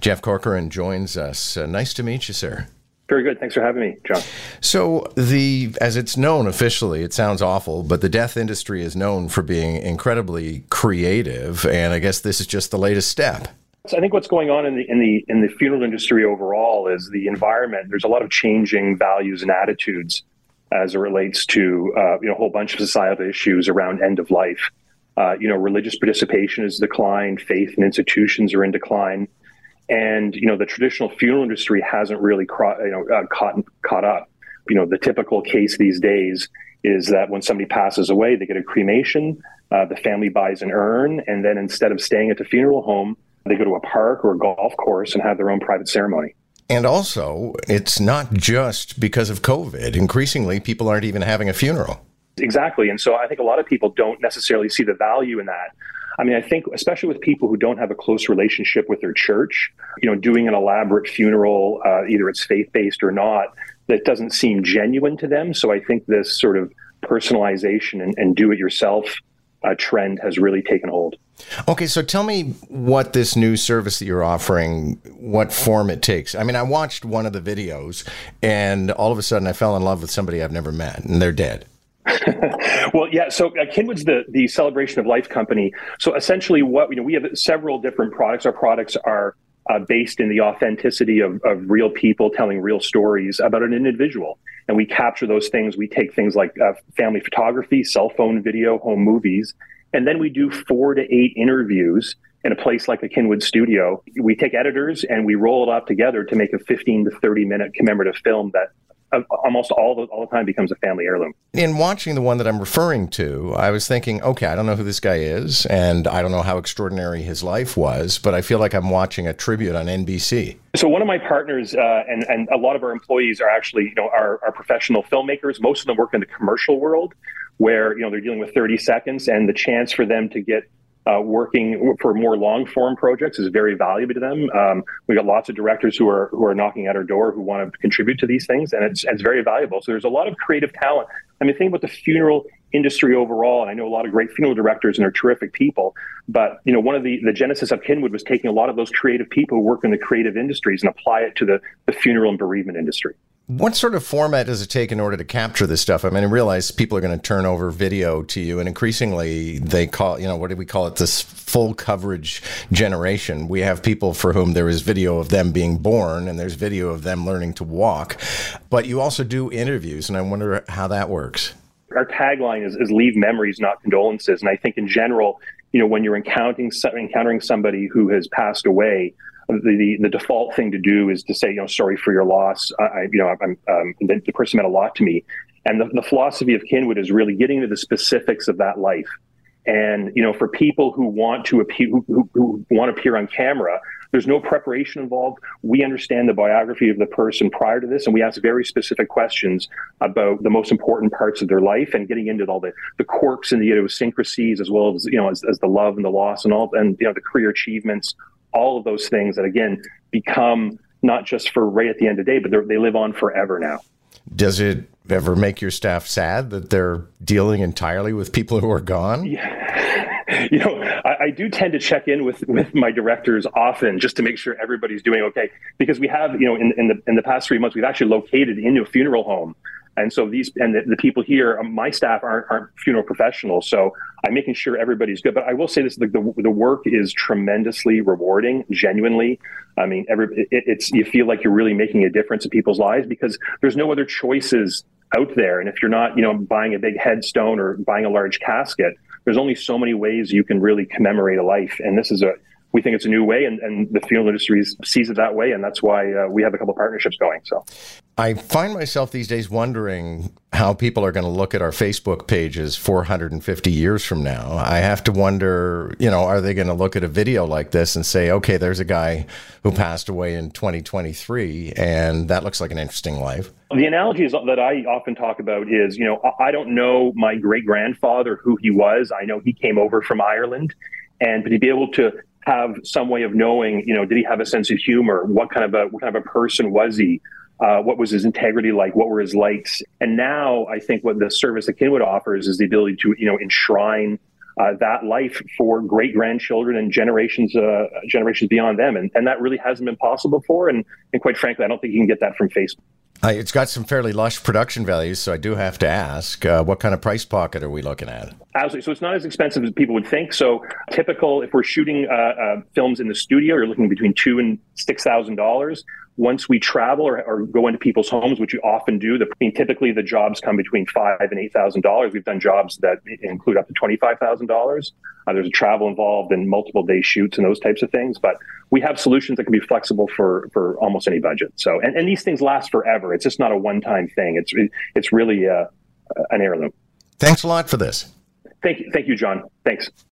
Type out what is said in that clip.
Jeff Corcoran joins us. Uh, nice to meet you, sir. Very good. Thanks for having me, John. So, the as it's known officially, it sounds awful, but the death industry is known for being incredibly creative, and I guess this is just the latest step. So I think what's going on in the in the in the funeral industry overall is the environment. There's a lot of changing values and attitudes as it relates to uh, you know a whole bunch of societal issues around end of life. Uh, you know, religious participation is declined, faith and institutions are in decline and you know the traditional funeral industry hasn't really you know uh, caught caught up. You know the typical case these days is that when somebody passes away, they get a cremation, uh, the family buys an urn, and then instead of staying at the funeral home, they go to a park or a golf course and have their own private ceremony. And also, it's not just because of COVID. Increasingly, people aren't even having a funeral. Exactly. And so I think a lot of people don't necessarily see the value in that. I mean, I think especially with people who don't have a close relationship with their church, you know, doing an elaborate funeral, uh, either it's faith based or not, that doesn't seem genuine to them. So I think this sort of personalization and, and do it yourself uh, trend has really taken hold. Okay, so tell me what this new service that you're offering, what form it takes. I mean, I watched one of the videos, and all of a sudden I fell in love with somebody I've never met, and they're dead. well, yeah. So uh, Kinwood's the the celebration of life company. So essentially, what you know, we have several different products. Our products are uh, based in the authenticity of, of real people telling real stories about an individual, and we capture those things. We take things like uh, family photography, cell phone video, home movies, and then we do four to eight interviews in a place like the Kinwood studio. We take editors and we roll it up together to make a 15 to 30 minute commemorative film that almost all the, all the time becomes a family heirloom. In watching the one that I'm referring to, I was thinking, okay, I don't know who this guy is, and I don't know how extraordinary his life was, but I feel like I'm watching a tribute on NBC. So one of my partners uh, and and a lot of our employees are actually you know are, are professional filmmakers. Most of them work in the commercial world, where you know they're dealing with 30 seconds, and the chance for them to get uh, working for more long form projects is very valuable to them. Um, we got lots of directors who are who are knocking at our door who want to contribute to these things, and it's it's very valuable. So there's a lot of creative talent. I mean, think about the funeral industry overall, and I know a lot of great funeral directors and they're terrific people. But you know, one of the the genesis of Kinwood was taking a lot of those creative people who work in the creative industries and apply it to the the funeral and bereavement industry. What sort of format does it take in order to capture this stuff? I mean, I realize people are going to turn over video to you, and increasingly they call, you know, what do we call it? This full coverage generation. We have people for whom there is video of them being born, and there's video of them learning to walk. But you also do interviews, and I wonder how that works. Our tagline is, is leave memories, not condolences. And I think in general, you know, when you're encountering encountering somebody who has passed away, the, the, default thing to do is to say, you know, sorry for your loss. I, you know, I'm, um, the, the, person meant a lot to me. And the, the philosophy of Kinwood is really getting into the specifics of that life. And you know, for people who want to appear, who, who, who want to appear on camera, there's no preparation involved. We understand the biography of the person prior to this, and we ask very specific questions about the most important parts of their life and getting into all the, the quirks and the idiosyncrasies, as well as you know, as, as the love and the loss and all, and you know, the career achievements, all of those things that again become not just for right at the end of the day, but they live on forever now. Does it ever make your staff sad that they're dealing entirely with people who are gone? Yeah. You know, I, I, do tend to check in with, with my directors often just to make sure everybody's doing okay. Because we have, you know, in, in the in the past three months, we've actually located into a funeral home and so these and the, the people here, um, my staff aren't, aren't, funeral professionals, so I'm making sure everybody's good. But I will say this: the, the, the work is tremendously rewarding, genuinely. I mean, every it, it's you feel like you're really making a difference in people's lives because there's no other choices out there. And if you're not, you know, buying a big headstone or buying a large casket, there's only so many ways you can really commemorate a life. And this is a we think it's a new way, and, and the funeral industry sees it that way, and that's why uh, we have a couple partnerships going. So, I find myself these days wondering how people are going to look at our Facebook pages 450 years from now. I have to wonder, you know, are they going to look at a video like this and say, okay, there's a guy who passed away in 2023, and that looks like an interesting life. The analogy is, that I often talk about is, you know, I don't know my great grandfather who he was. I know he came over from Ireland and to be able to have some way of knowing, you know, did he have a sense of humor? What kind of a what kind of a person was he? Uh, what was his integrity like? What were his likes? And now I think what the service that Kinwood offers is the ability to, you know, enshrine uh, that life for great grandchildren and generations uh, generations beyond them, and, and that really hasn't been possible before. And, and quite frankly, I don't think you can get that from Facebook. Uh, it's got some fairly lush production values, so I do have to ask, uh, what kind of price pocket are we looking at? Absolutely. So it's not as expensive as people would think. So typical, if we're shooting uh, uh films in the studio, you're looking between two and six thousand dollars once we travel or, or, go into people's homes, which we often do, the, I mean, typically the jobs come between five and eight thousand dollars. We've done jobs that include up to twenty five thousand uh, dollars. There's travel involved and multiple day shoots and those types of things. But we have solutions that can be flexible for for almost any budget. So and, and these things last forever. It's just not a one time thing. It's it's really uh, an heirloom. Thanks a lot for this. Thank you, thank you, John. Thanks.